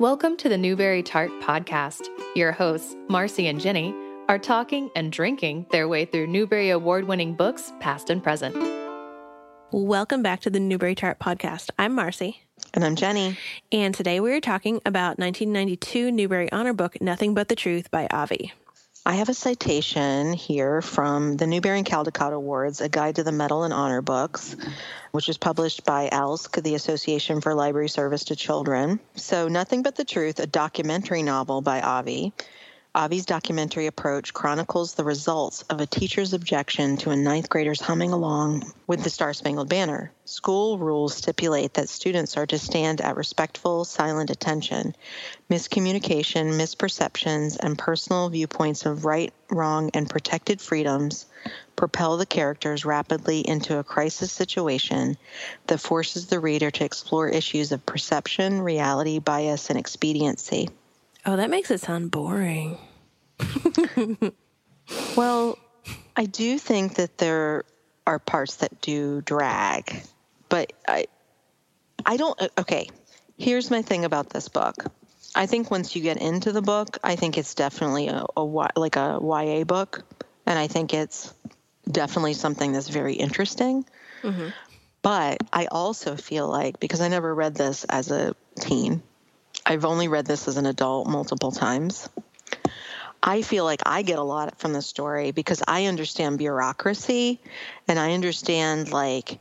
Welcome to the Newbery Tart Podcast. Your hosts, Marcy and Jenny, are talking and drinking their way through Newbery Award winning books, past and present. Welcome back to the Newbery Tart Podcast. I'm Marcy. And I'm Jenny. And today we are talking about 1992 Newbery Honor book, Nothing But the Truth by Avi. I have a citation here from the Newbery and Caldecott Awards, a guide to the medal and honor books, which was published by ALSC, the Association for Library Service to Children. So, Nothing But the Truth, a documentary novel by Avi, Avi's documentary approach chronicles the results of a teacher's objection to a ninth grader's humming along with the Star Spangled Banner. School rules stipulate that students are to stand at respectful, silent attention. Miscommunication, misperceptions, and personal viewpoints of right, wrong, and protected freedoms propel the characters rapidly into a crisis situation that forces the reader to explore issues of perception, reality, bias, and expediency. Oh, that makes it sound boring. well, I do think that there are parts that do drag, but I I don't okay, here's my thing about this book. I think once you get into the book, I think it's definitely a, a like a YA book, and I think it's definitely something that's very interesting. Mm-hmm. But I also feel like because I never read this as a teen, I've only read this as an adult multiple times. I feel like I get a lot from the story because I understand bureaucracy and I understand like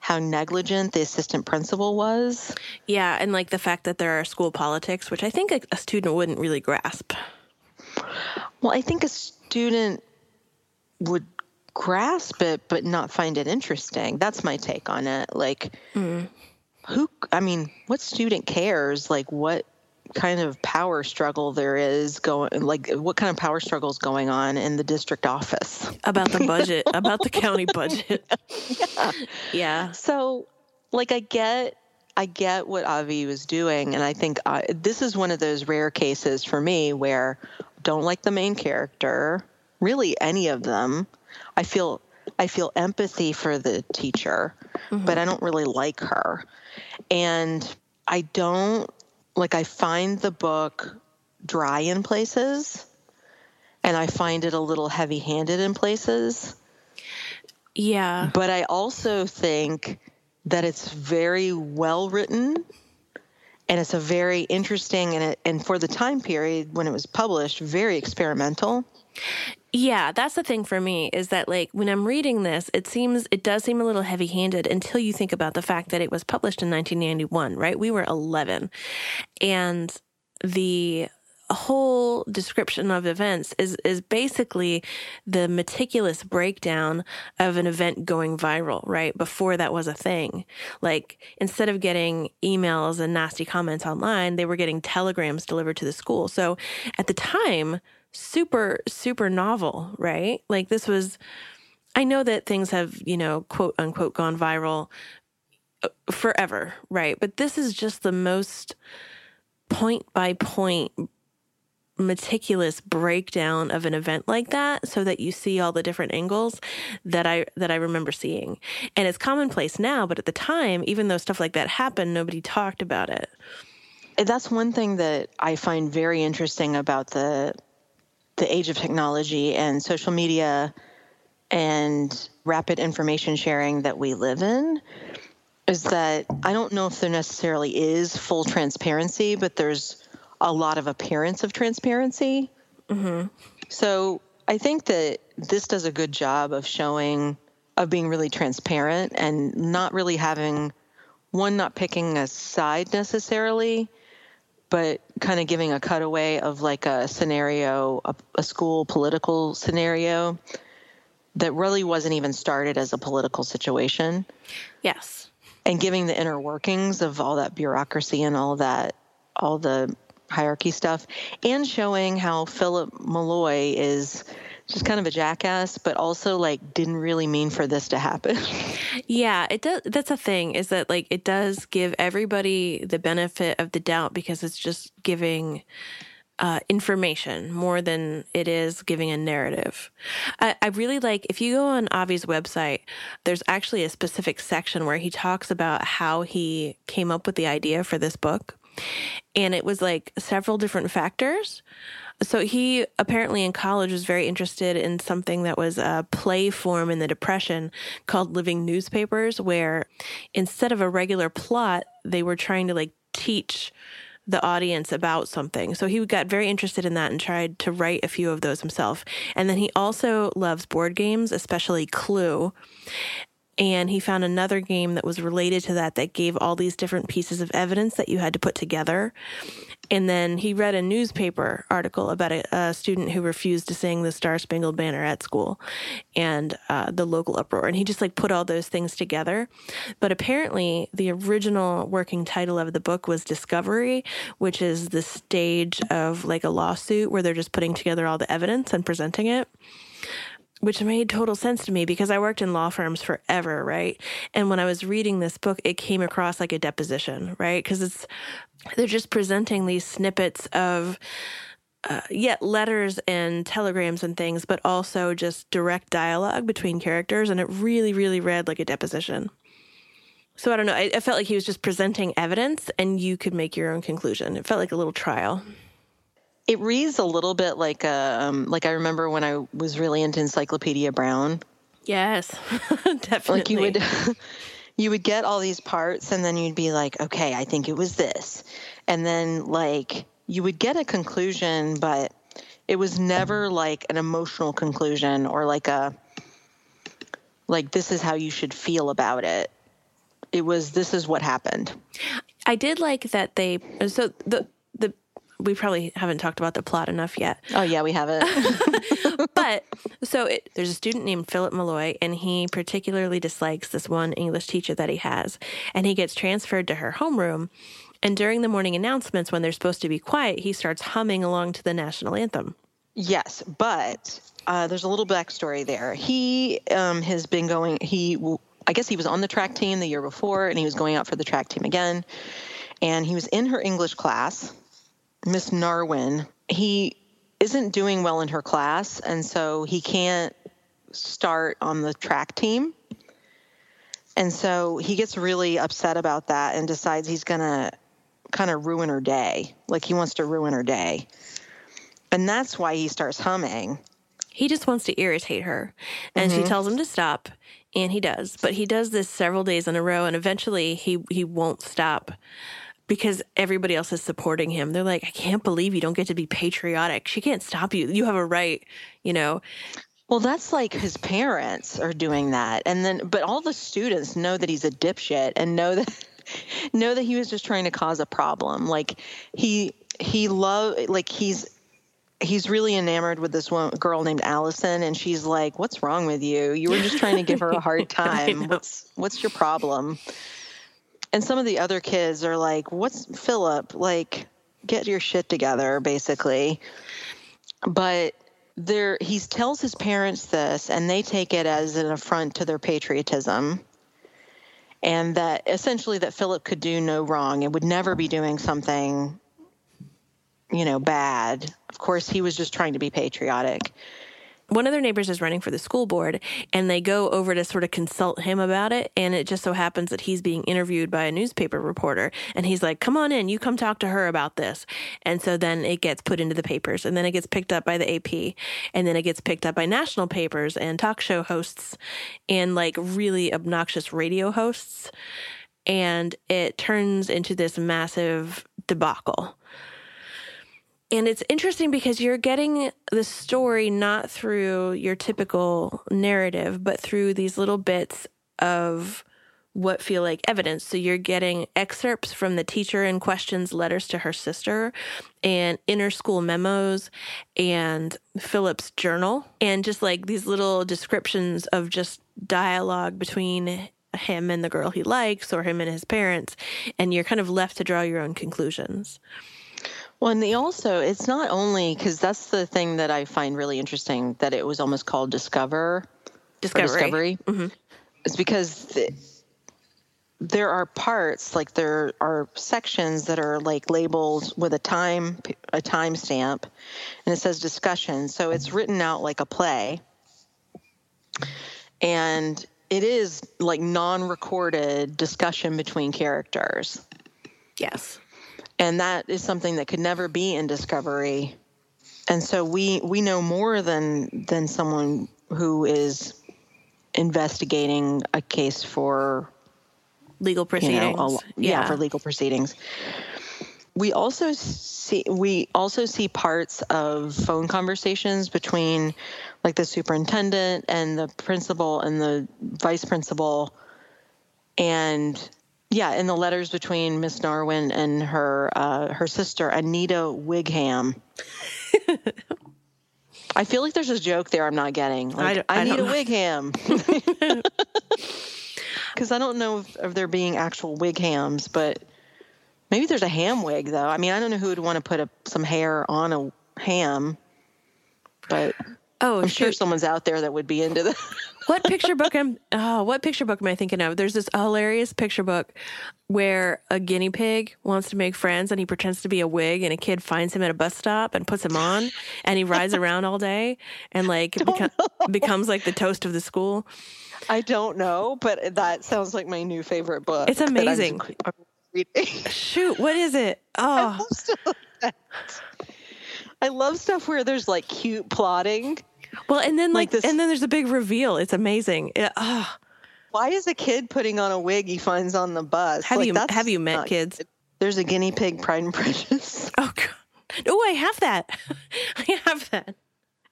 how negligent the assistant principal was. Yeah, and like the fact that there are school politics, which I think a, a student wouldn't really grasp. Well, I think a student would grasp it but not find it interesting. That's my take on it. Like mm who i mean what student cares like what kind of power struggle there is going like what kind of power struggle is going on in the district office? About the budget about the county budget. Yeah. yeah. So like i get i get what avi was doing and i think uh, this is one of those rare cases for me where don't like the main character really any of them. I feel i feel empathy for the teacher mm-hmm. but i don't really like her and I don't like, I find the book dry in places and I find it a little heavy handed in places. Yeah. But I also think that it's very well written and it's a very interesting and, it, and for the time period when it was published, very experimental. Yeah, that's the thing for me is that like when I'm reading this, it seems it does seem a little heavy-handed until you think about the fact that it was published in 1991, right? We were 11. And the whole description of events is is basically the meticulous breakdown of an event going viral, right? Before that was a thing. Like instead of getting emails and nasty comments online, they were getting telegrams delivered to the school. So at the time, super, super novel, right? Like this was, I know that things have, you know, quote unquote gone viral uh, forever, right? But this is just the most point by point meticulous breakdown of an event like that so that you see all the different angles that I that I remember seeing. And it's commonplace now, but at the time, even though stuff like that happened, nobody talked about it. That's one thing that I find very interesting about the the age of technology and social media and rapid information sharing that we live in is that I don't know if there necessarily is full transparency, but there's a lot of appearance of transparency. Mm-hmm. So I think that this does a good job of showing, of being really transparent and not really having one, not picking a side necessarily, but kind of giving a cutaway of like a scenario, a, a, school political scenario that really wasn't even started as a political situation. Yes. And giving the inner workings of all that bureaucracy and all that, all the hierarchy stuff, and showing how Philip Malloy is just kind of a jackass, but also like didn't really mean for this to happen. yeah, it does. That's a thing is that like it does give everybody the benefit of the doubt because it's just giving uh, information more than it is giving a narrative. I, I, really like if you go on Avi's website, there's actually a specific section where he talks about how he came up with the idea for this book. And it was like several different factors. So he apparently in college was very interested in something that was a play form in the Depression called living newspapers, where instead of a regular plot, they were trying to like teach the audience about something. So he got very interested in that and tried to write a few of those himself. And then he also loves board games, especially Clue and he found another game that was related to that that gave all these different pieces of evidence that you had to put together. And then he read a newspaper article about a, a student who refused to sing the Star Spangled Banner at school and uh, the local uproar. And he just like put all those things together. But apparently, the original working title of the book was Discovery, which is the stage of like a lawsuit where they're just putting together all the evidence and presenting it which made total sense to me because I worked in law firms forever, right? And when I was reading this book, it came across like a deposition, right? Because it's, they're just presenting these snippets of, uh, yet letters and telegrams and things, but also just direct dialogue between characters. And it really, really read like a deposition. So I don't know. I, I felt like he was just presenting evidence and you could make your own conclusion. It felt like a little trial. It reads a little bit like a, um, like I remember when I was really into Encyclopedia Brown. Yes, definitely. Like you would, you would get all these parts, and then you'd be like, okay, I think it was this, and then like you would get a conclusion, but it was never like an emotional conclusion or like a like this is how you should feel about it. It was this is what happened. I did like that they so the we probably haven't talked about the plot enough yet. Oh yeah, we haven't. but so it, there's a student named Philip Malloy, and he particularly dislikes this one English teacher that he has, and he gets transferred to her homeroom. And during the morning announcements, when they're supposed to be quiet, he starts humming along to the national anthem. Yes, but uh, there's a little backstory there. He um, has been going. He, I guess, he was on the track team the year before, and he was going out for the track team again. And he was in her English class, Miss Narwin, he isn't doing well in her class, and so he can't start on the track team. And so he gets really upset about that and decides he's going to kind of ruin her day. Like he wants to ruin her day. And that's why he starts humming. He just wants to irritate her. And mm-hmm. she tells him to stop, and he does. But he does this several days in a row, and eventually he, he won't stop because everybody else is supporting him. They're like, I can't believe you don't get to be patriotic. She can't stop you. You have a right, you know. Well, that's like his parents are doing that. And then but all the students know that he's a dipshit and know that know that he was just trying to cause a problem. Like he he love like he's he's really enamored with this one girl named Allison and she's like, "What's wrong with you? You were just trying to give her a hard time. what's what's your problem?" And some of the other kids are like, "What's Philip like? Get your shit together," basically. But there, he tells his parents this, and they take it as an affront to their patriotism, and that essentially that Philip could do no wrong and would never be doing something, you know, bad. Of course, he was just trying to be patriotic one of their neighbors is running for the school board and they go over to sort of consult him about it and it just so happens that he's being interviewed by a newspaper reporter and he's like come on in you come talk to her about this. And so then it gets put into the papers and then it gets picked up by the AP and then it gets picked up by national papers and talk show hosts and like really obnoxious radio hosts and it turns into this massive debacle and it's interesting because you're getting the story not through your typical narrative, but through these little bits of what feel like evidence. So you're getting excerpts from the teacher in question's letters to her sister and inner school memos and Philip's journal and just like these little descriptions of just dialogue between him and the girl he likes or him and his parents. And you're kind of left to draw your own conclusions. Well, and they also, it's not only because that's the thing that I find really interesting that it was almost called Discover. Discovery. Discovery. Mm-hmm. It's because the, there are parts, like there are sections that are like labeled with a time, a time stamp, and it says discussion. So it's written out like a play. And it is like non recorded discussion between characters. Yes and that is something that could never be in discovery. And so we we know more than than someone who is investigating a case for legal you proceedings. know, a- yeah, for legal proceedings. We also see we also see parts of phone conversations between like the superintendent and the principal and the vice principal and yeah, in the letters between Miss Narwin and her uh, her sister Anita Wigham. I feel like there's a joke there I'm not getting. Like, I- I Anita don't know. Wigham. Because I don't know if, if they're being actual Wighams, but maybe there's a ham wig though. I mean, I don't know who would want to put a, some hair on a ham, but Oh, I'm sure shoot. someone's out there that would be into that. what picture book am oh what picture book am I thinking of? There's this hilarious picture book where a guinea pig wants to make friends and he pretends to be a wig and a kid finds him at a bus stop and puts him on and he rides around all day and like beco- becomes like the toast of the school. I don't know, but that sounds like my new favorite book. It's I'm- amazing. I'm reading. Shoot, what is it? Oh, love stuff like that. I love stuff where there's like cute plotting. Well, and then like, Like this- and then there's a big reveal. It's amazing. It- oh, Why is a kid putting on a wig he finds on the bus? have Like, you have you met not kids? There's a guinea pig, Pride and Prejudice. Oh, God. oh, I have that. I have that.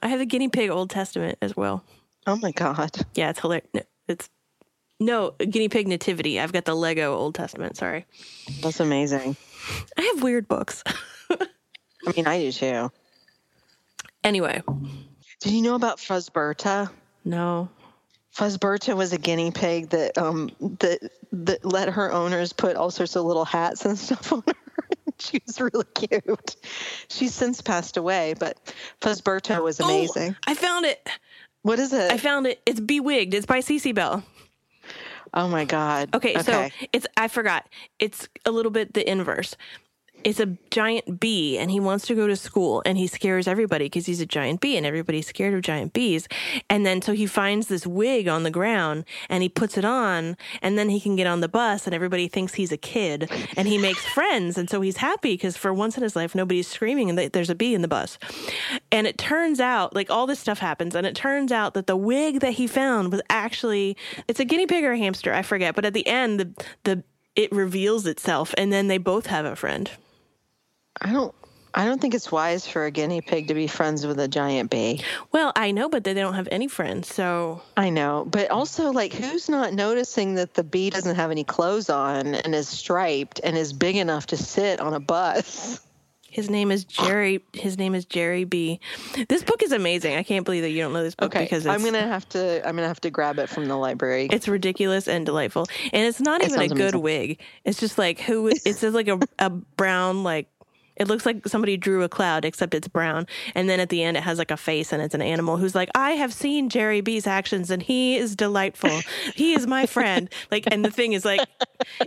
I have the guinea pig Old Testament as well. Oh my god! Yeah, it's hilarious. It's no guinea pig nativity. I've got the Lego Old Testament. Sorry, That's amazing. I have weird books. I mean, I do too. anyway, Did you know about Fuzzberta? no. Fuzzberta was a guinea pig that um that that let her owners put all sorts of little hats and stuff on her. she was really cute. She's since passed away, but Fuzzberta was amazing. Oh, I found it. What is it? I found it. It's Bewigged. It's by Cece Bell. oh my god. Okay, so it's I forgot. It's a little bit the inverse. It's a giant bee, and he wants to go to school, and he scares everybody because he's a giant bee, and everybody's scared of giant bees. And then so he finds this wig on the ground, and he puts it on, and then he can get on the bus, and everybody thinks he's a kid, and he makes friends, and so he's happy because for once in his life nobody's screaming and that there's a bee in the bus. And it turns out, like all this stuff happens, and it turns out that the wig that he found was actually it's a guinea pig or a hamster, I forget. But at the end, the the it reveals itself, and then they both have a friend. I don't I don't think it's wise for a guinea pig to be friends with a giant bee. Well, I know, but they don't have any friends, so I know, but also like who's not noticing that the bee doesn't have any clothes on and is striped and is big enough to sit on a bus? his name is Jerry. His name is Jerry B. This book is amazing. I can't believe that you don't know this book Okay, because it's, I'm gonna have to. I'm gonna have to grab it from the library. It's ridiculous and delightful, and it's not It even a good amazing. wig. It's just like who? It's just like a a brown like. It looks like somebody drew a cloud, except it's brown. And then at the end, it has like a face, and it's an animal who's like, "I have seen Jerry B's actions, and he is delightful. he is my friend." Like, and the thing is, like,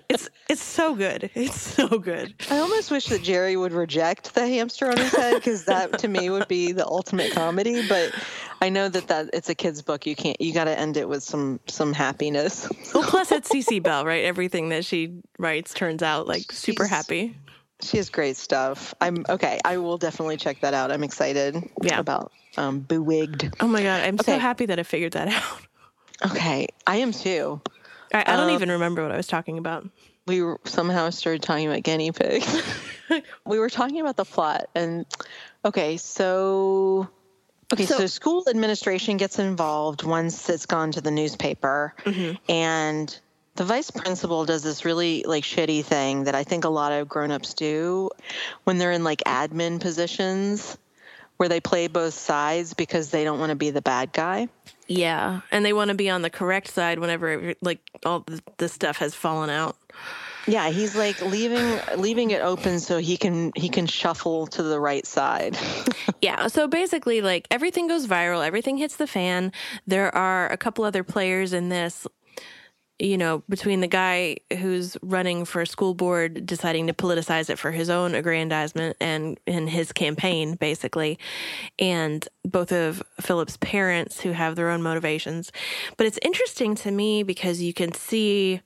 it's it's so good. It's so good. I almost wish that Jerry would reject the hamster on his head because that to me would be the ultimate comedy. But I know that that it's a kid's book. You can't. You got to end it with some some happiness. Well, plus it's Cece Bell, right? Everything that she writes turns out like super She's- happy. She has great stuff. I'm okay. I will definitely check that out. I'm excited Yeah. about um, Bewigged. Oh my god, I'm so happy that I figured that out. Okay, I am too. I, I don't Um, even remember what I was talking about. we were, somehow started talking about guinea pigs. we were talking about the plot, and okay, so okay, so, So- school administration gets involved once it's gone to the newspaper, and the vice principal does this really like shitty thing that I think a lot of grown-ups do when they're in like admin positions where they play both sides because they don't want to be the bad guy. Yeah, and they want to be on the correct side whenever like all the, stuff has fallen out. Yeah, he's like leaving leaving it open so he can he can shuffle to the right side. Yeah, so basically like everything goes viral, everything hits the fan. There are a couple other players in this you know, between the guy who's running for school board deciding to politicize it for his own aggrandizement and in his campaign, basically, and both of Philip's parents who have their own motivations. But it's interesting to me because you can see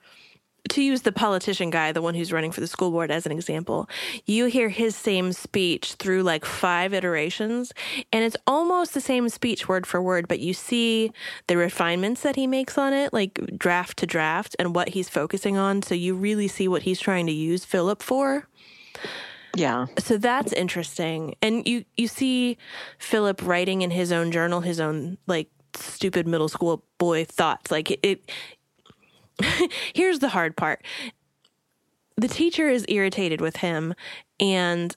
to use the politician guy, the one who's running for the school board as an example, you hear his same speech through like five iterations, and it's almost the same speech word for word, but you see the refinements that he makes on it, like draft to draft, and what he's focusing on. So you really see what he's trying to use Philip for. Yeah. So that's interesting. And you you see Philip writing in his own journal his own like stupid middle school boy thoughts. Like it, it here's the hard part. The teacher is irritated with him and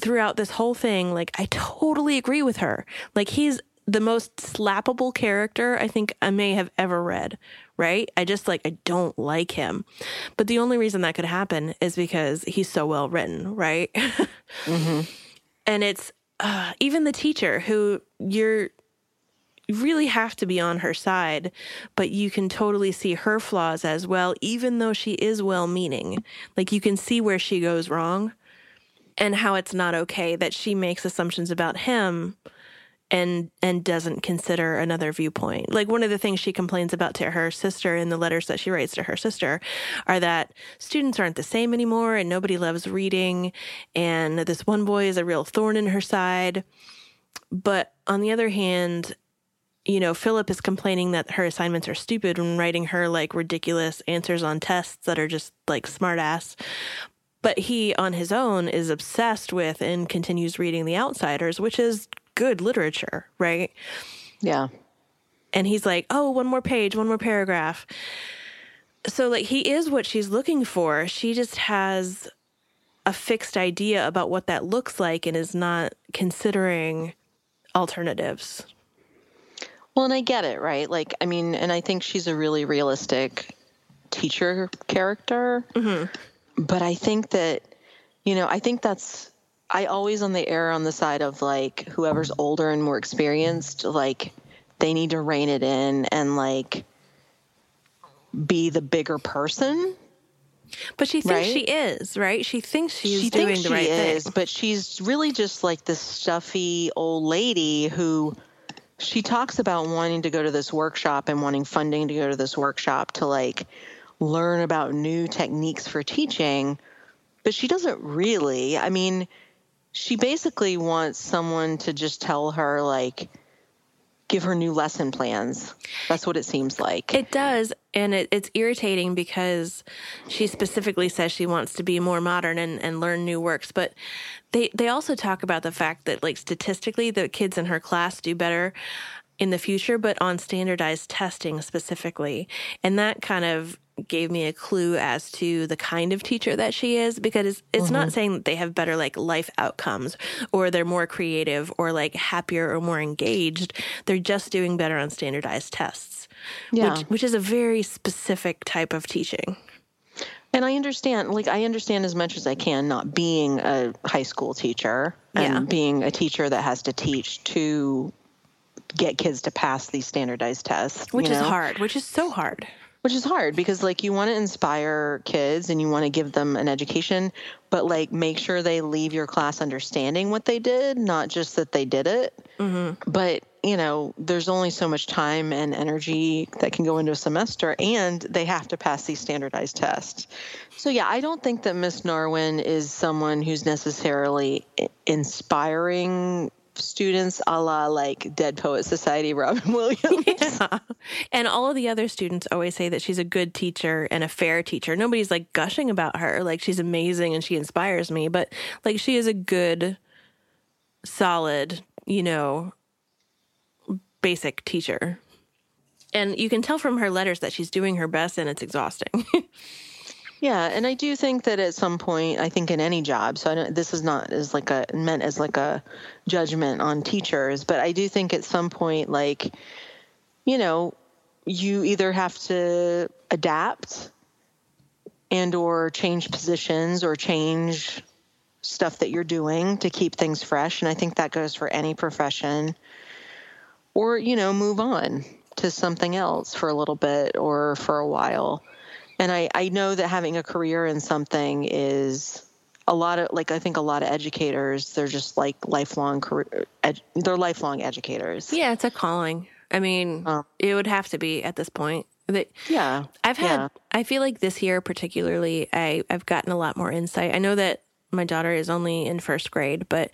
throughout this whole thing like I totally agree with her. Like he's the most slappable character I think I may have ever read, right? I just like, I don't like him. But the only reason that could happen is because he's so well written, right? mm-hmm. And it's uh, even the teacher who you're, you really have to be on her side, but you can totally see her flaws as well, even though she is well meaning. Like you can see where she goes wrong and how it's not okay that she makes assumptions about him and and doesn't consider another viewpoint. Like one of the things she complains about to her sister in the letters that she writes to her sister are that students aren't the same anymore and nobody loves reading and this one boy is a real thorn in her side. But on the other hand, you know, Philip is complaining that her assignments are stupid and writing her like ridiculous answers on tests that are just like smartass. But he, on his own, is obsessed with and continues reading The Outsiders, which is good literature, right? Yeah. And he's like, oh, one more page, one more paragraph. So, like, he is what she's looking for. She just has a fixed idea about what that looks like and is not considering alternatives. Well, and I get it, right? Like, I mean, and I think she's a really realistic teacher character. Mm-hmm. But I think that, you know, I think that's I always on the air on the side of like whoever's older and more experienced, like they need to rein it in and like be the bigger person. But she thinks right? she is, right? She thinks she's she doing thinks the right is, thing. But she's really just like this stuffy old lady who she talks about wanting to go to this workshop and wanting funding to go to this workshop to like learn about new techniques for teaching. But she doesn't really. I mean, she basically wants someone to just tell her like give her new lesson plans. That's what it seems like. It does. And it, it's irritating because she specifically says she wants to be more modern and, and learn new works. But they, they also talk about the fact that, like, statistically, the kids in her class do better in the future, but on standardized testing specifically. And that kind of gave me a clue as to the kind of teacher that she is because it's, it's mm-hmm. not saying that they have better like life outcomes or they're more creative or like happier or more engaged. They're just doing better on standardized tests, yeah. which, which is a very specific type of teaching. And I understand, like, I understand as much as I can not being a high school teacher and yeah. being a teacher that has to teach to get kids to pass these standardized tests. Which is know? hard, which is so hard which is hard because like you want to inspire kids and you want to give them an education but like make sure they leave your class understanding what they did not just that they did it mm-hmm. but you know there's only so much time and energy that can go into a semester and they have to pass these standardized tests so yeah i don't think that miss narwin is someone who's necessarily inspiring students a la like Dead Poet Society Robin Williams. Yeah. And all of the other students always say that she's a good teacher and a fair teacher. Nobody's like gushing about her. Like she's amazing and she inspires me, but like she is a good, solid, you know, basic teacher. And you can tell from her letters that she's doing her best and it's exhausting. Yeah, and I do think that at some point, I think in any job, so this is not as like a meant as like a judgment on teachers, but I do think at some point, like, you know, you either have to adapt and or change positions or change stuff that you're doing to keep things fresh, and I think that goes for any profession, or you know, move on to something else for a little bit or for a while and I, I know that having a career in something is a lot of like I think a lot of educators they're just like lifelong career ed, they're lifelong educators. Yeah, it's a calling. I mean, um, it would have to be at this point. That Yeah. I've had Yeah. I feel like this year particularly I I've gotten a lot more insight. I know that my daughter is only in first grade, but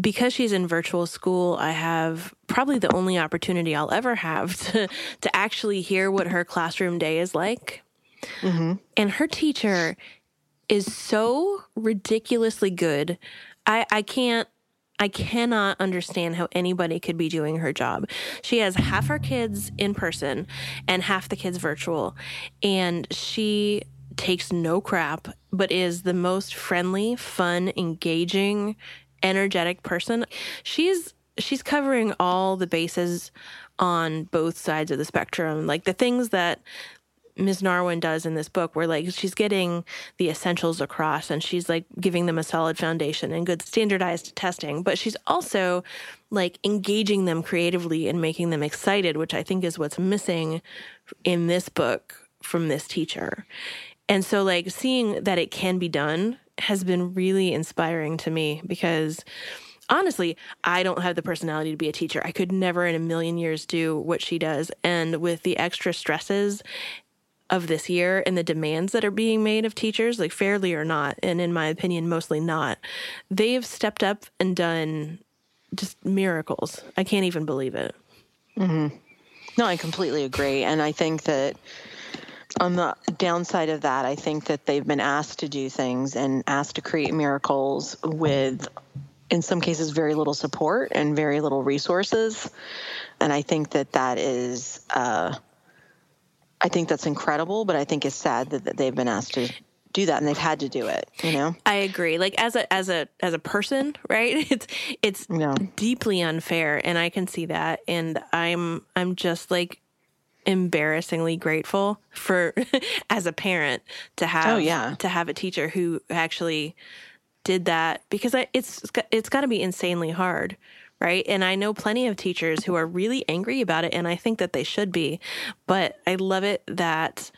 because she's in virtual school, I have probably the only opportunity I'll ever have to to actually hear what her classroom day is like. Mm-hmm. And her teacher is so ridiculously good. I I can't I cannot understand how anybody could be doing her job. She has half her kids in person and half the kids virtual. And she takes no crap, but is the most friendly, fun, engaging, energetic person. She's she's covering all the bases on both sides of the spectrum. Like the things that Ms. Narwin does in this book, where like she's getting the essentials across and she's like giving them a solid foundation and good standardized testing, but she's also like engaging them creatively and making them excited, which I think is what's missing in this book from this teacher. And so, like, seeing that it can be done has been really inspiring to me because honestly, I don't have the personality to be a teacher. I could never in a million years do what she does. And with the extra stresses of this year and the demands that are being made of teachers, like fairly or not, and in my opinion, mostly not, they've stepped up and done just miracles. I can't even believe it. Mm-hmm. No, I completely agree. And I think that on the downside of that, I think that they've been asked to do things and asked to create miracles with, in some cases, very little support and very little resources. And I think that that is, uh, I think that's incredible, but I think it's sad that, that they've been asked to do that and they've had to do it, you know? I agree. Like as a as a as a person, right? It's it's deeply unfair and I can see that and I'm I'm just like embarrassingly grateful for as a parent to oh, have Oh, yeah. to have a teacher who actually did that because I, it's it's got to be insanely hard right and i know plenty of teachers who are really angry about it and i think that they should be but i love it that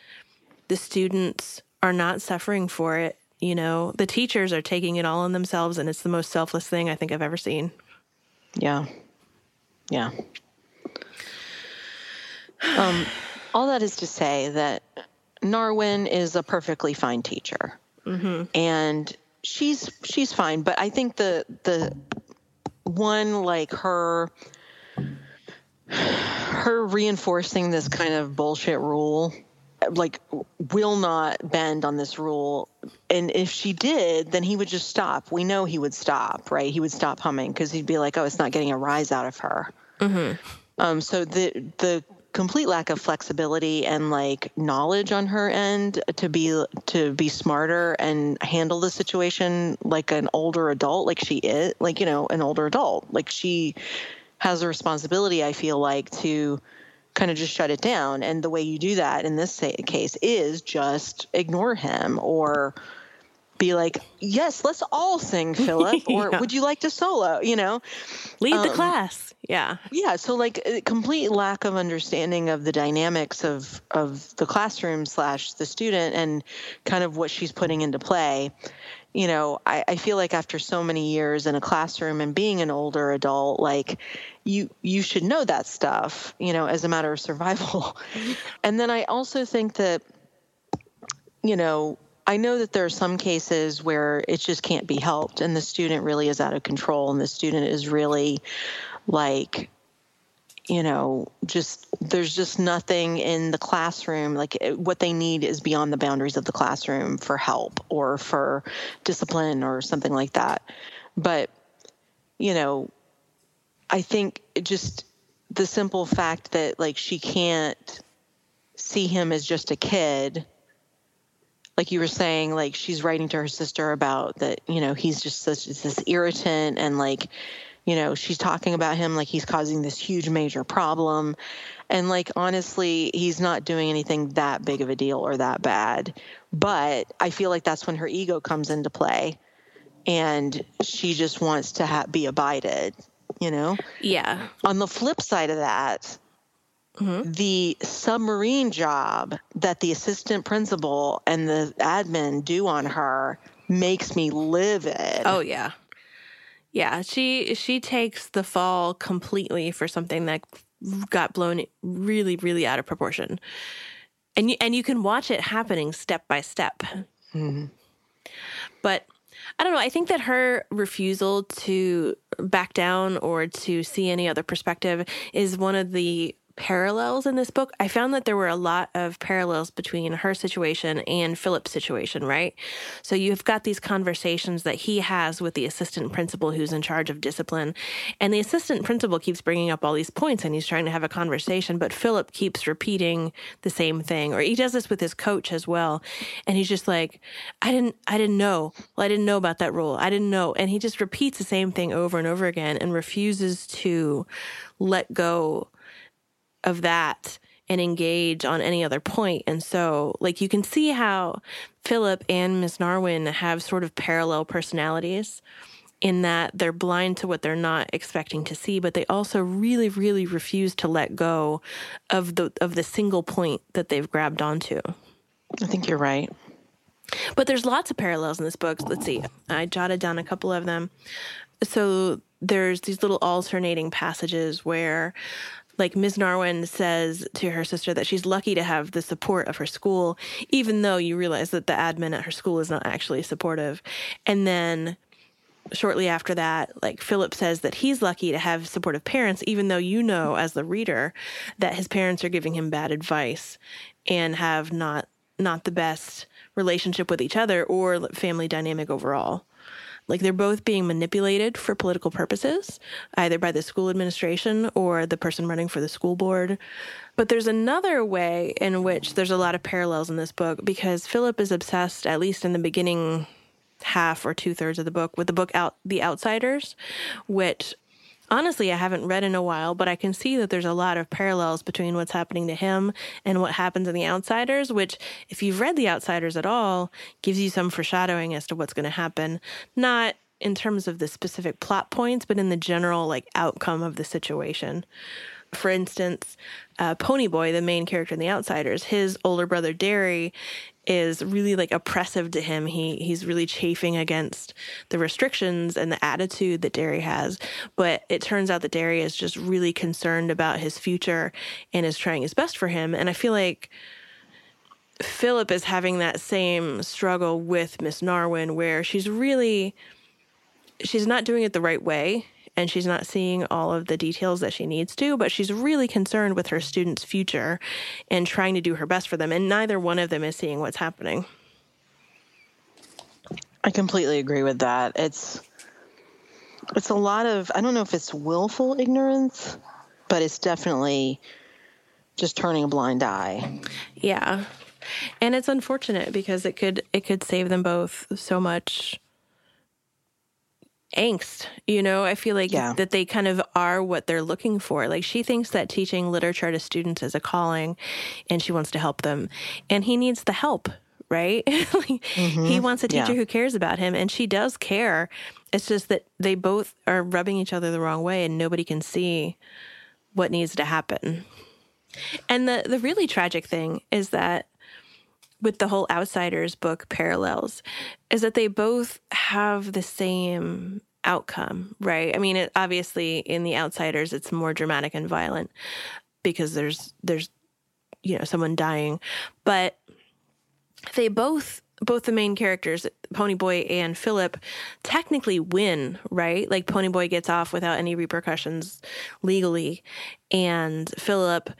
the students are not suffering for it you know the teachers are taking it all on themselves and it's the most selfless thing i think i've ever seen Yeah. Yeah. Um, all that is to say that Narwin is a perfectly fine teacher, and she's she's fine. But I think the the one like her her reinforcing this kind of bullshit rule like will not bend on this rule. And if she did then he would just stop. We know he would stop right? He would stop humming because he'd be like oh it's not getting a rise out of her. Um, so the the complete lack of flexibility and like knowledge on her end to be to be smarter and handle the situation like an older adult like she is like you know an older adult. Like she has a responsibility i feel like to kind of just shut it down. And the way you do that in this case is just ignore him or be like yes let's all sing philip or Yeah. would you like to solo? You know? Lead the Um, class. Yeah. Yeah so like a complete lack of understanding of the dynamics of of the classroom slash the student and kind of what she's putting into play. You know I, I feel like after so many years in a classroom and being an older adult like you you should know that stuff you know as a matter of survival. And then i also think that you know I know that there are some cases where it just can't be helped and the student really is out of control and the student is really like you know just there's just nothing in the classroom like it- what they need is beyond the boundaries of the classroom for help or for discipline or something like that. But you know i think just the simple fact that like she can't see him as just a kid like you were saying, like she's writing to her sister about that, you know, he's just such this irritant and like, you know, she's talking about him like he's causing this huge major problem. And like honestly, he's not doing anything that big of a deal or that bad. But I feel like that's when her ego comes into play and she just wants to ha- be abided, you know? yeah On the flip side of that, the submarine job that the assistant principal and the admin do on her makes me livid. Oh yeah. Yeah, she she takes the fall completely for something that got blown really, really out of proportion. And you, and you can watch it happening step by step. Mm-hmm. But I don't know. I think that her refusal to back down or to see any other perspective is one of the parallels in this book. I found that there were a lot of parallels between her situation and Philip's situation, right? So you've got these conversations that he has with the assistant principal who's in charge of discipline. And the assistant principal keeps bringing up all these points and he's trying to have a conversation, but Philip keeps repeating the same thing. Or he does this with his coach as well. And he's just like, I didn't, I didn't know. Well, I didn't know about that rule. I didn't know. And he just repeats the same thing over and over again and refuses to let go of that and engage on any other point. And so, like, you can see how Philip and Miss Narwin have sort of parallel personalities in that they're blind to what they're not expecting to see, but they also really, really refuse to let go of the of the single point that they've grabbed onto. I think you're right. But there's lots of parallels in this book. Let's see. I jotted down a couple of them. So there's these little alternating passages where like Ms. Narwin says to her sister that she's lucky to have the support of her school, even though you realize that the admin at her school is not actually supportive. And then shortly after that, like Philip says that he's lucky to have supportive parents, even though you know as the reader that his parents are giving him bad advice and have not not the best relationship with each other or family dynamic overall. Like they're both being manipulated for political purposes, either by the school administration or the person running for the school board. But there's another way in which there's a lot of parallels in this book because Philip is obsessed, at least in the beginning half or two thirds of the book, with the book out The Outsiders, which honestly I haven't read in a while, but I can see that there's a lot of parallels between what's happening to him and what happens in The Outsiders, which, if you've read The Outsiders at all, gives you some foreshadowing as to what's going to happen. Not in terms of the specific plot points, but in the general like outcome of the situation. For instance, uh, Ponyboy, the main character in The Outsiders, his older brother Darry is really like oppressive to him. He he's really chafing against the restrictions and the attitude that Darry has. But it turns out that Darry is just really concerned about his future and is trying his best for him. And I feel like Philip is having that same struggle with Miss Narwin, where she's really she's not doing it the right way and she's not seeing all of the details that she needs to, but she's really concerned with her students' future and trying to do her best for them. And neither one of them is seeing what's happening. I completely agree with that. It's it's a lot of I don't know if it's willful ignorance, but it's definitely just turning a blind eye. Yeah. And it's unfortunate because it could it could save them both so much angst you know i feel like yeah. that they kind of are what they're looking for like she thinks that teaching literature to students is a calling and she wants to help them and he needs the help right mm-hmm. he wants a teacher yeah. who cares about him and she does care it's just that they both are rubbing each other the wrong way and nobody can see what needs to happen and the the really tragic thing is that with the whole Outsiders book parallels is that they both have the same outcome, right? I mean, it, obviously in the Outsiders it's more dramatic and violent because there's there's you know someone dying, but they both both the main characters, Ponyboy and Philip, technically win, right? Like Ponyboy gets off without any repercussions legally, and Philip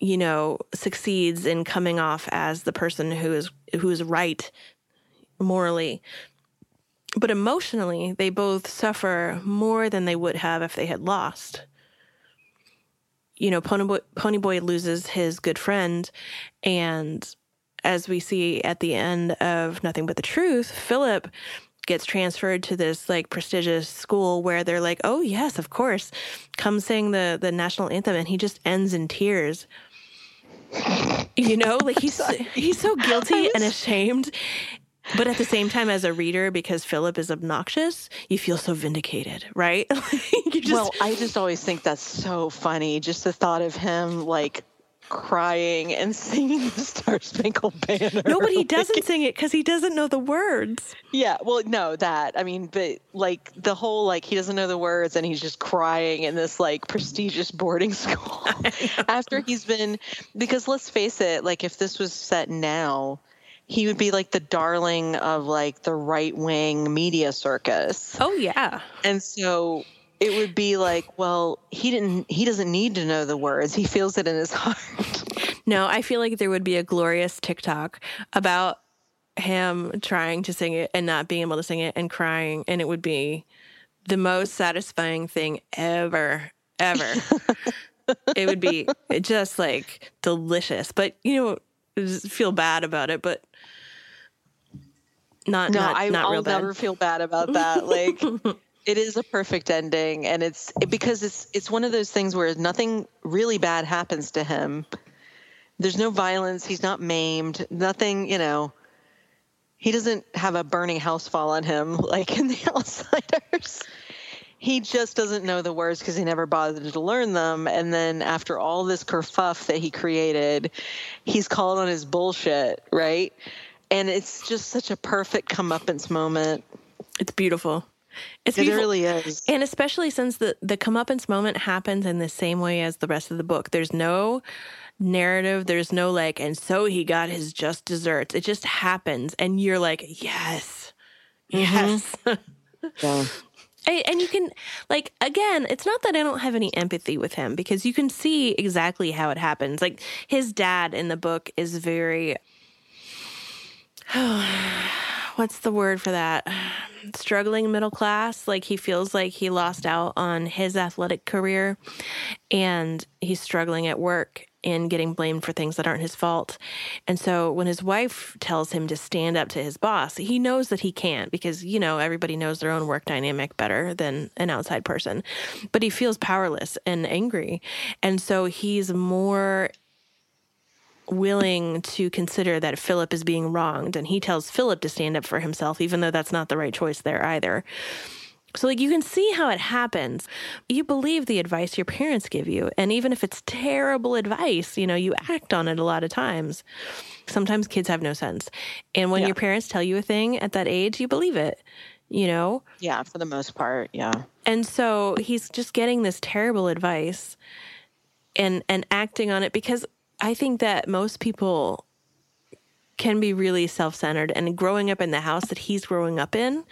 you know, succeeds in coming off as the person who is who is right morally. But emotionally, they both suffer more than they would have if they had lost. You know, Ponyboy, Ponyboy loses his good friend, and as we see at the end of Nothing But the Truth, Philip gets transferred to this like prestigious school where they're like, "Oh yes, of course, come sing the the national anthem," and he just ends in tears you know, like he's he's so guilty and ashamed. But at the same time, as a reader, because Philip is obnoxious, you feel so vindicated, right? just... Well, I just always think that's so funny. Just the thought of him like crying and singing the Star Spangled Banner. No, but he doesn't sing it because he doesn't know the words. Yeah, well, no, that. I mean, but like the whole like he doesn't know the words and he's just crying in this like prestigious boarding school after he's been because let's face it, like if this was set now, he would be like the darling of like the right wing media circus. Oh yeah. And so it would be like, well, he didn't he doesn't need to know the words. He feels it in his heart. No, I feel like there would be a glorious TikTok about him trying to sing it and not being able to sing it and crying, and it would be the most satisfying thing ever, ever. it would be just like delicious, but you know, feel bad about it, but not No, not, I, not I'll bad. never feel bad about that. Like it is a perfect ending, and it's it, because it's it's one of those things where nothing really bad happens to him. There's no violence. He's not maimed. Nothing, you know. He doesn't have a burning house fall on him like in the Outsiders. He just doesn't know the words because he never bothered to learn them. And then after all this kerfuff that he created, he's called on his bullshit, right? And it's just such a perfect comeuppance moment. It's beautiful. It's It beautiful. really is. And especially since the the comeuppance moment happens in the same way as the rest of the book. There's no narrative. There's no like, and so he got his just desserts. It just happens, and you're like, yes, mm-hmm. yes. Yeah. And and you can, like, again, it's not that I don't have any empathy with him because you can see exactly how it happens. Like, his dad in the book is very, what's the word for that? Struggling middle class. Like, he feels like he lost out on his athletic career and he's struggling at work and getting blamed for things that aren't his fault. And so when his wife tells him to stand up to his boss, he knows that he can't because, you know, everybody knows their own work dynamic better than an outside person. But he feels powerless and angry. And so he's more willing to consider that Philip is being wronged and he tells Philip to stand up for himself even though that's not the right choice there either. So, like, you can see how it happens. You believe the advice your parents give you. And even if it's terrible advice, you know, you act on it a lot of times. Sometimes kids have no sense. And when Yeah. your parents tell you a thing at that age, you believe it, you know? Yeah, for the most part, yeah. And so he's just getting this terrible advice and and acting on it because I think that most people can be really self-centered. And growing up in the house that he's growing up in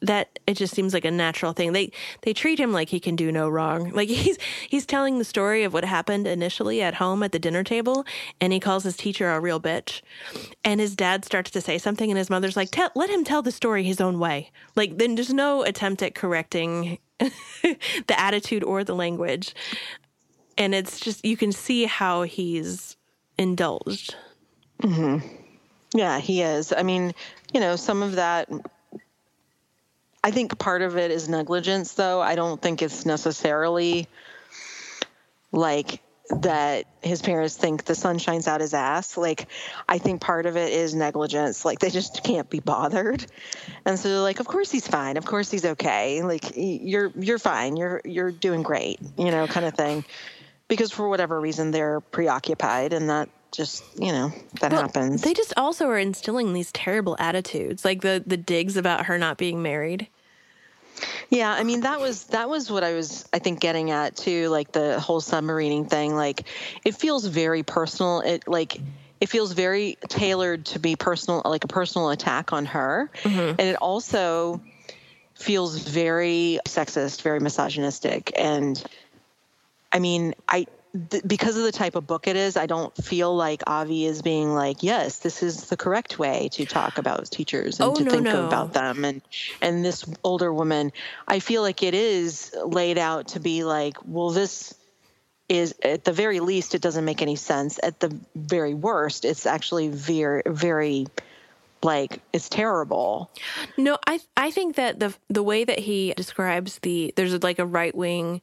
that it just seems like a natural thing. They they treat him like he can do no wrong. Like he's he's telling the story of what happened initially at home at the dinner table and he calls his teacher a real bitch. And his dad starts to say something and his mother's like let him tell the story his own way. Like then there's no attempt at correcting the attitude or the language. And it's just you can see how he's indulged mm-hmm. Yeah, he is. I mean, you know, some of that I think part of it is negligence though. I don't think it's necessarily like that his parents think the sun shines out his ass. Like I think part of it is negligence. Like they just can't be bothered. And so like, of course he's fine. Of course he's okay. Like you're you're fine. You're you're doing great, you know, kind of thing. Because for whatever reason they're preoccupied and that just, you know, that Well, happens. They just also are instilling these terrible attitudes, like the the digs about her not being married. Yeah, I mean that was that was what I was I think getting at too, like the whole submarining thing. Like it feels very personal. It like it feels very tailored to be personal, like a personal attack on her, mm-hmm. and it also feels very sexist, very misogynistic, and I mean I. Th- because of the type of book it is, I don't feel like Avi is being like, "Yes, this is the correct way to talk about teachers and Oh, to no, think no. about them." And and this older woman, I feel like it is laid out to be like, well, this is at the very least, it doesn't make any sense. At the very worst, it's actually very, very like it's terrible. No, I I think that the the way that he describes the there's like a right wing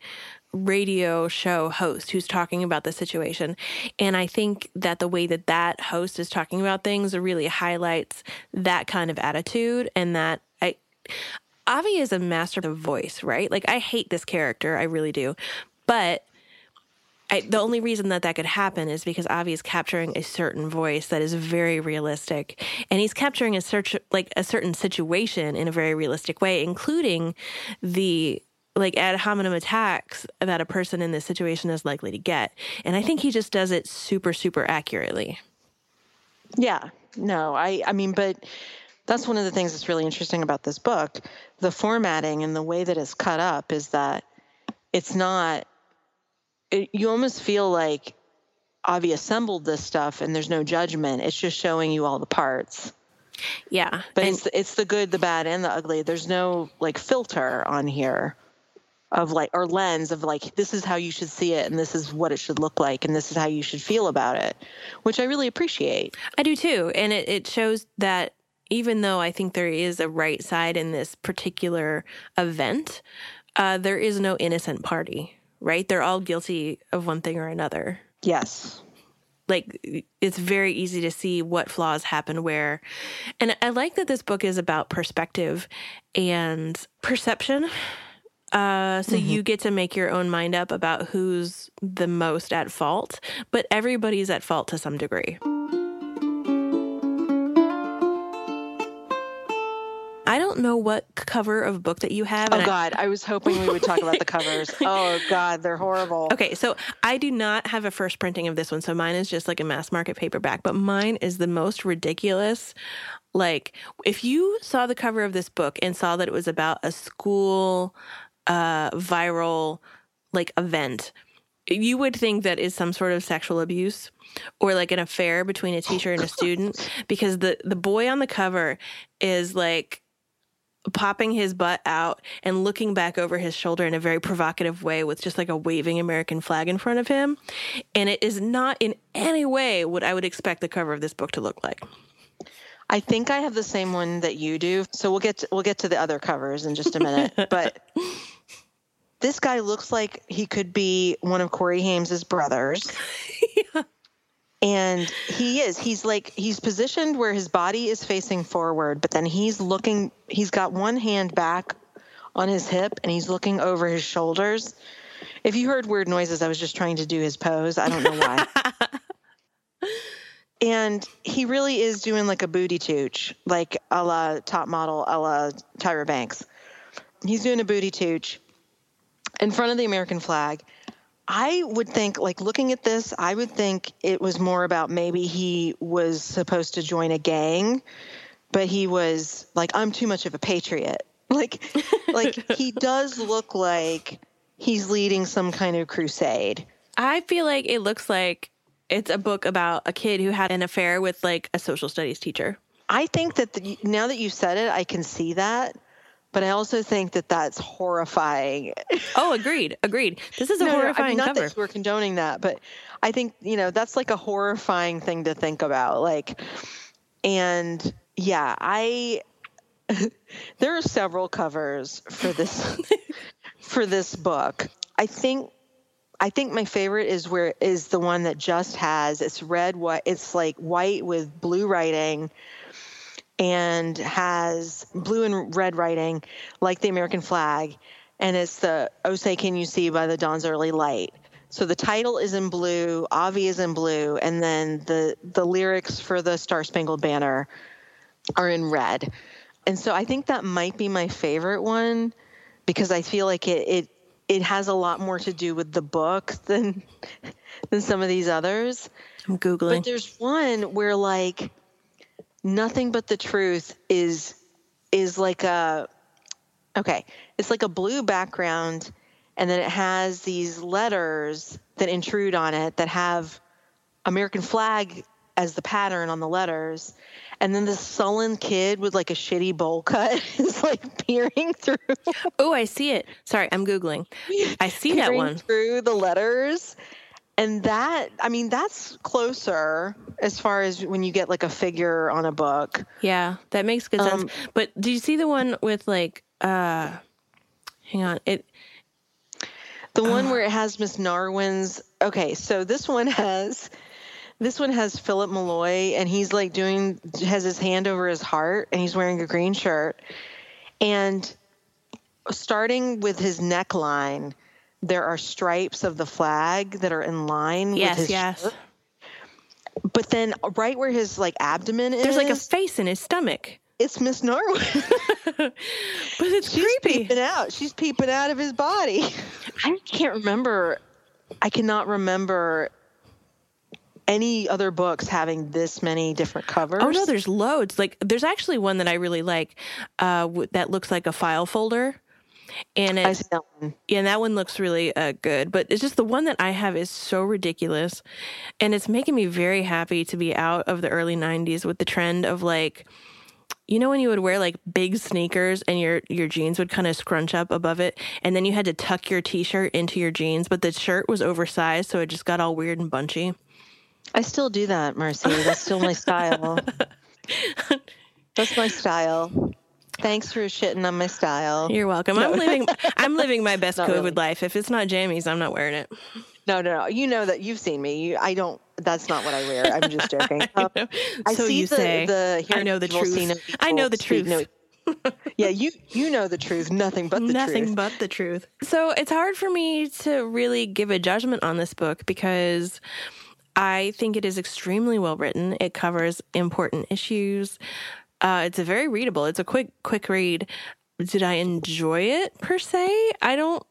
radio show host who's talking about the situation. And i think that the way that that host is talking about things really highlights that kind of attitude and that i avi is a master of voice right? Like i hate this character. I really do. But I, the only reason that that could happen is because Avi is capturing a certain voice that is very realistic, and he's capturing a search like a certain situation in a very realistic way, including the like ad hominem attacks that a person in this situation is likely to get. And I think he just does it super, super accurately. Yeah, no, I, I mean, but that's one of the things that's really interesting about this book. The formatting and the way that it's cut up is that it's not, it, you almost feel like Avi assembled this stuff and there's no judgment. It's just showing you all the parts. Yeah. But and, it's, it's the good, the bad, and the ugly. There's no like filter on here of like or lens of like this is how you should see it and this is what it should look like and this is how you should feel about it which i really appreciate. I do too and it, it shows that even though i think there is a right side in this particular event uh, there is no innocent party right? They're all guilty of one thing or another. Yes. Like it's very easy to see what flaws happen where and i like that this book is about perspective and perception uh, so mm-hmm. you get to make your own mind up about who's the most at fault, but everybody's at fault to some degree. I don't know what cover of book that you have. Oh God, I, I was hoping we would talk about the covers. Oh God, they're horrible. Okay, so I do not have a first printing of this one, so mine is just like a mass market paperback, but mine is the most ridiculous. Like, if you saw the cover of this book and saw that it was about a school uh, viral like event, you would think that is some sort of sexual abuse or like an affair between a teacher and a student because the the boy on the cover is like popping his butt out and looking back over his shoulder in a very provocative way with just like a waving American flag in front of him. And it is not in any way what I would expect the cover of this book to look like. I think I have the same one that you do. So we'll get to, we'll get to the other covers in just a minute. but this guy looks like he could be one of Corey Haim's brothers. yeah. And he is. He's like he's positioned where his body is facing forward, but then he's looking he's got one hand back on his hip and he's looking over his shoulders. If you heard weird noises, I was just trying to do his pose. I don't know why. and he really is doing like a booty tooch, like a la top model, a la Tyra Banks. He's doing a booty tooch in front of the American flag. I would think, like looking at this, I would think it was more about maybe he was supposed to join a gang, but he was like, I'm too much of a patriot. Like, like he does look like he's leading some kind of crusade. I feel like it looks like it's a book about a kid who had an affair with like a social studies teacher. I think that the, now that you said it, I can see that but I also think that that's horrifying. Oh, agreed, agreed. This is a no, horrifying no, I mean, not cover. That we're condoning that, but I think you know that's like a horrifying thing to think about. Like, and yeah, I there are several covers for this for this book. I think I think my favorite is where is the one that just has it's red what it's like white with blue writing and has blue and red writing like the American flag. And it's the Oh Say Can You See by the Dawn's Early Light. So the title is in blue, Avi is in blue, and then the the lyrics for the Star Spangled Banner are in red. And so I think that might be my favorite one because I feel like it it it has a lot more to do with the book than than some of these others. I'm googling. But there's one where like nothing but the truth is is like a okay it's like a blue background and then it has these letters that intrude on it that have american flag as the pattern on the letters. And then this sullen kid with like a shitty bowl cut is like peering through. Oh i see it. Sorry i'm googling. I see that one. through the letters and that i mean that's closer as far as when you get like a figure on a book. Yeah that makes good um, sense but do you see the one with like uh hang on it the one uh, where it has miss narwin's okay so this one has this one has philip malloy and he's like doing has his hand over his heart and he's wearing a green shirt. And starting with his neckline there are stripes of the flag that are in line Yes, with his yes. shirt. But then right where his like abdomen is There's like a face in his stomach, it's Miss Norwood. but it's She's creepy. peeping out. She's peeping out of his body. I can't remember. I cannot remember any other books having this many different covers. Oh no, there's loads. Like there's actually one that I really like uh, w- that looks like a file folder, and I see that one. yeah, and that one looks really uh, good. But it's just the one that I have is so ridiculous, and it's making me very happy to be out of the early '90s with the trend of like. You know when you would wear like big sneakers and your your jeans would kind of scrunch up above it and then you had to tuck your t-shirt into your jeans but the shirt was oversized so it just got all weird and bunchy. I still do that, Marcy. That's still my style. That's my style. Thanks for shitting on my style. You're welcome. I'm living I'm living my best Not COVID really. life. If it's not jammies, I'm not wearing it. No, no, no. You know that you've seen me. You, I don't. That's not what I wear. I'm just joking. Um. I So see you the, say. the I know the hear evil, see truth. no I know the speak truth. no- yeah, you you know the truth. Nothing but the truth. Nothing truth. but the truth. So it's hard for me to really give a judgment on this book because I think it is extremely well written. It covers important issues. Uh, it's a very readable. It's a quick quick read. Did I enjoy it per se? I don't.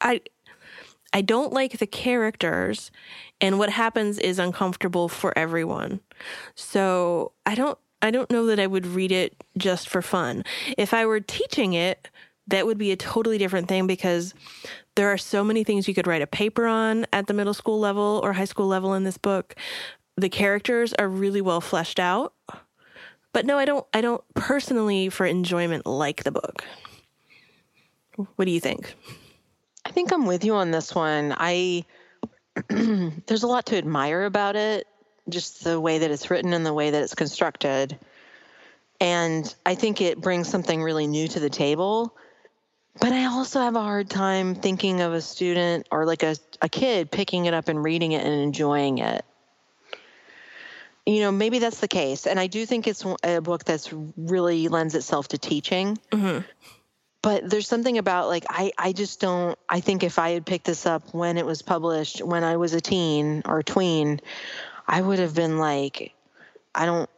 I I don't like the characters, and what happens is uncomfortable for everyone. So I don't I don't know that I would read it just for fun. If I were teaching it, that would be a totally different thing because there are so many things you could write a paper on at the middle school level or high school level in this book. The characters are really well fleshed out. But no, I don't I don't personally for enjoyment like the book. What do you think? I think I'm with you on this one. I there's a lot to admire about it, just the way that it's written and the way that it's constructed. And I think it brings something really new to the table. But I also have a hard time thinking of a student or like a, a kid picking it up and reading it and enjoying it. You know, maybe that's the case. And I do think it's a book that's really lends itself to teaching mm-hmm. but there's something about like I, I just don't i think if i had picked this up when it was published when i was a teen or tween i would have been like i don't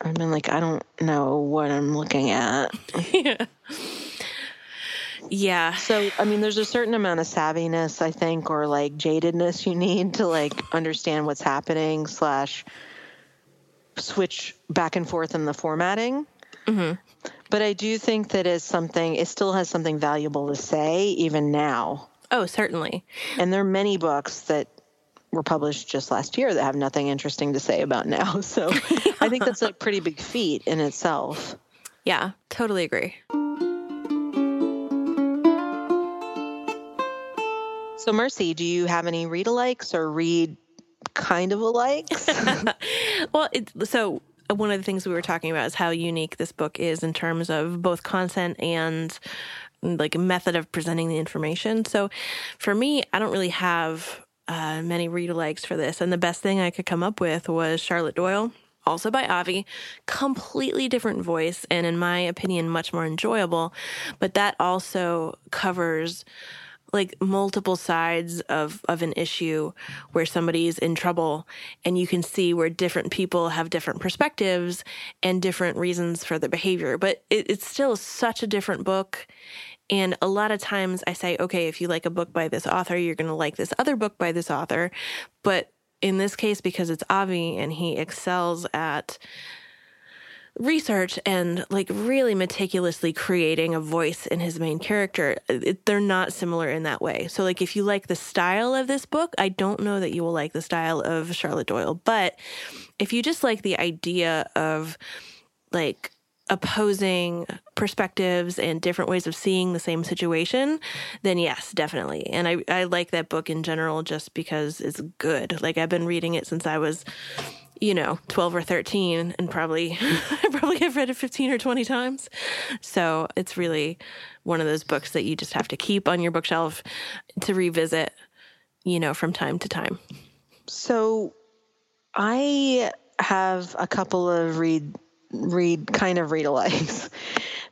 i've been like i don't know what i'm looking at Yeah. so i mean there's a certain amount of savviness i think or like jadedness you need to like understand what's happening slash switch back and forth in the formatting mm-hmm. but i do think that is something it still has something valuable to say even now Oh, certainly. And there are many books that were published just last year that have nothing interesting to say about now. So I think that's a pretty big feat in itself. Yeah, totally agree. So, Marcy, do you have any read alikes or read kind of alikes? Well, it, so one of the things we were talking about is how unique this book is in terms of both content and like method of presenting the information. So for me, I don't really have uh, many read alikes for this. And the best thing I could come up with was Charlotte Doyle. Also by Avi, completely different voice, and in my opinion, much more enjoyable. But that also covers like multiple sides of of an issue where somebody's in trouble and you can see where different people have different perspectives and different reasons for their behavior. But it, it's still such a different book. And a lot of times i say okay if you like a book by this author you're going to like this other book by this author. But in this case because it's avi and he excels at research and like really meticulously creating a voice in his main character it, they're not similar in that way so like if you like the style of this book i don't know that you will like the style of charlotte doyle but if you just like the idea of like opposing perspectives and different ways of seeing the same situation, then yes, definitely. And I, I like that book in general just because it's good. Like I've been reading it since I was, you know, 12 or 13 and probably, I probably have read it 15 or 20 times. So it's really one of those books that you just have to keep on your bookshelf to revisit, you know, from time to time. So I have a couple of read read kind of read alikes.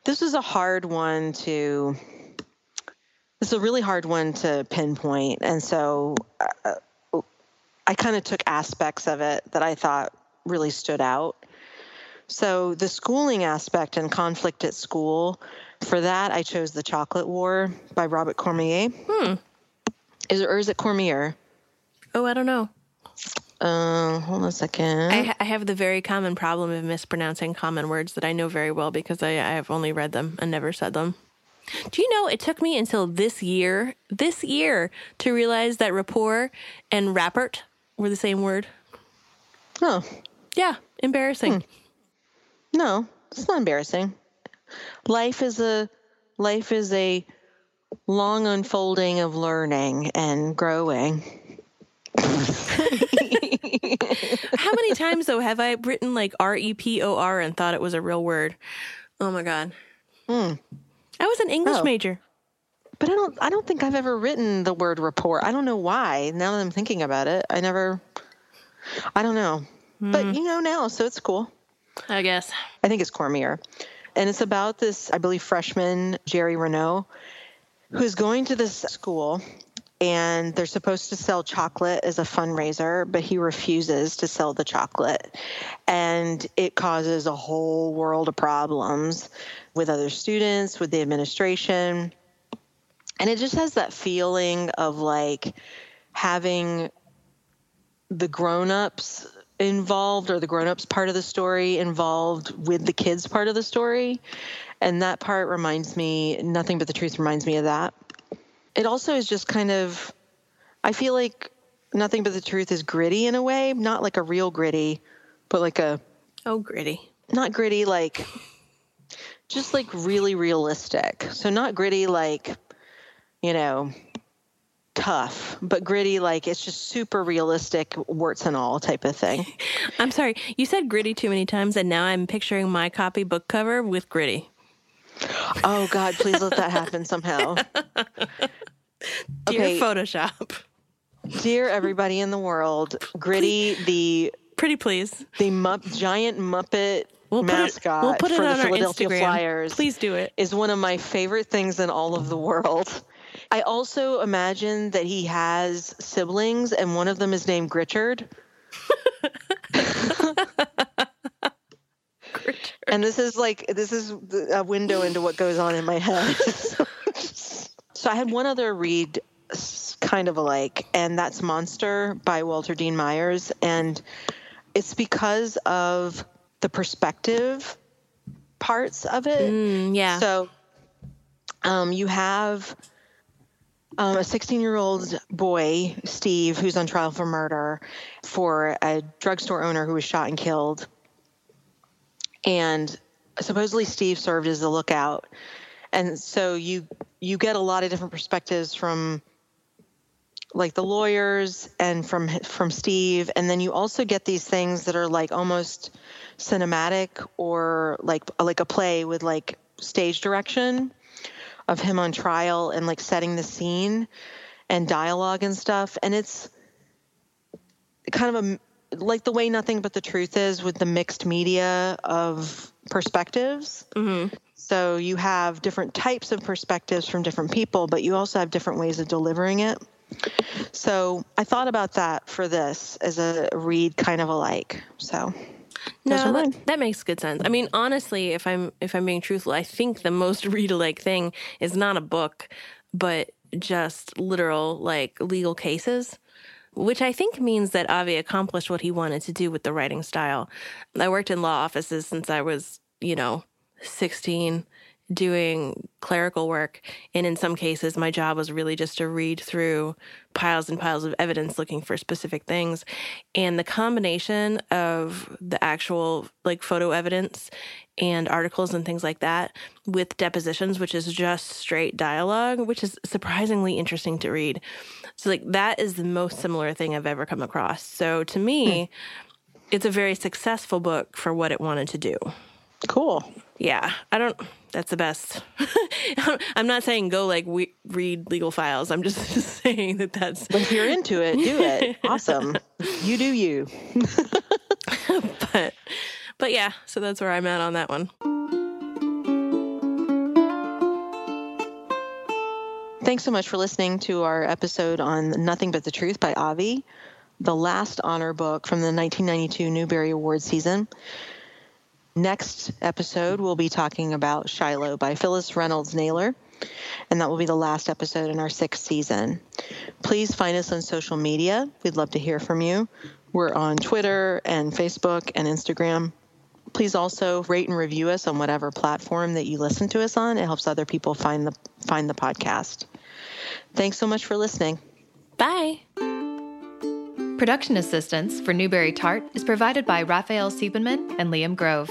This was a hard one to It's a really hard one to pinpoint. And so uh, I kind of took aspects of it that I thought really stood out. So the schooling aspect and conflict at school, for that I chose The Chocolate War by Robert Cormier. Hmm. Is it, or is it Cormier? Oh, I don't know. Uh, hold on a second. I, I, have the very common problem of mispronouncing common words that I know very well because I, I have only read them and never said them. Do you know it took me until this year, this year, to realize that rapport and rapport were the same word? Oh. Yeah, embarrassing. Hmm. No, it's not embarrassing. Life is a life is a long unfolding of learning and growing. How many times though have I written like R E P O R and thought it was a real word? Oh my god. Hmm. I was an English oh. major. But I don't I don't think I've ever written the word report. I don't know why. Now that I'm thinking about it, I never I don't know. Mm. But you know now, so it's cool. I guess. I think it's Cormier. And it's about this, I believe, freshman, Jerry Renault, who's going to this school and they're supposed to sell chocolate as a fundraiser, but he refuses to sell the chocolate. And it causes a whole world of problems with other students, with the administration. And it just has that feeling of like having the grown-ups involved or the grown-ups part of the story involved with the kids part of the story. And that part reminds me nothing but the truth reminds me of that. It also is just kind of i feel like nothing but the truth is gritty in a way. Not like a real gritty but like a oh gritty. Not gritty like just like really realistic. So not gritty like you know tough, but gritty, like it's just super realistic, warts and all type of thing. I'm sorry, you said gritty too many times, and now I'm picturing my copy book cover with gritty. Oh God, please let that happen somehow. Dear okay. Photoshop. Dear everybody in the world, Gritty, the pretty please, the Mupp, giant Muppet we'll mascot it, we'll put it for the Philadelphia Instagram. Flyers. Please do it. Is one of my favorite things in all of the world. I also imagine that he has siblings, and one of them is named Gritchard. and this is like this is a window into what goes on in my head. so I had one other read kind of alike, and that's Monster by Walter Dean Myers. And it's because of the perspective parts of it. Mm, yeah. So um, you have um, a 16 year old boy, Steve, who's on trial for murder for a drugstore owner who was shot and killed. And supposedly Steve served as a lookout. And so you you get a lot of different perspectives from like the lawyers and from from Steve and then you also get these things that are like almost cinematic or like like a play with like stage direction of him on trial and like setting the scene and dialogue and stuff. And it's kind of a like the way nothing but the truth is with the mixed media of perspectives. Mm-hmm. So you have different types of perspectives from different people, but you also have different ways of delivering it. So I thought about that for this as a read kind of alike. So no, that, that, makes good sense. I mean, honestly, if I'm if I'm being truthful, I think the most read alike thing is not a book, but just literal like legal cases. Which I think means that Avi accomplished what he wanted to do with the writing style. I worked in law offices since I was, you know, 16 doing clerical work. And in some cases, my job was really just to read through piles and piles of evidence looking for specific things. And the combination of the actual like photo evidence and articles and things like that with depositions, which is just straight dialogue, which is surprisingly interesting to read. So, like, that is the most similar thing I've ever come across. So, to me, hmm. it's a very successful book for what it wanted to do. Cool. Yeah. I don't that's the best. I'm not saying go like we, read legal files. I'm just saying that that's. But if you're into it, do it. awesome. You do you. but, but yeah. So that's where I'm at on that one. Thanks so much for listening to our episode on Nothing But the Truth by Avi, the last honor book from the 1992 Newbery Award season. Next episode, we'll be talking about Shiloh by Phyllis Reynolds Naylor, and that will be the last episode in our sixth season. Please find us on social media. We'd love to hear from you. We're on Twitter and Facebook and Instagram. Please also rate and review us on whatever platform that you listen to us on. It helps other people find the find the podcast. Thanks so much for listening. Bye. Production assistance for Newbery Tart is provided by Raphael Siebenman and Liam Grove.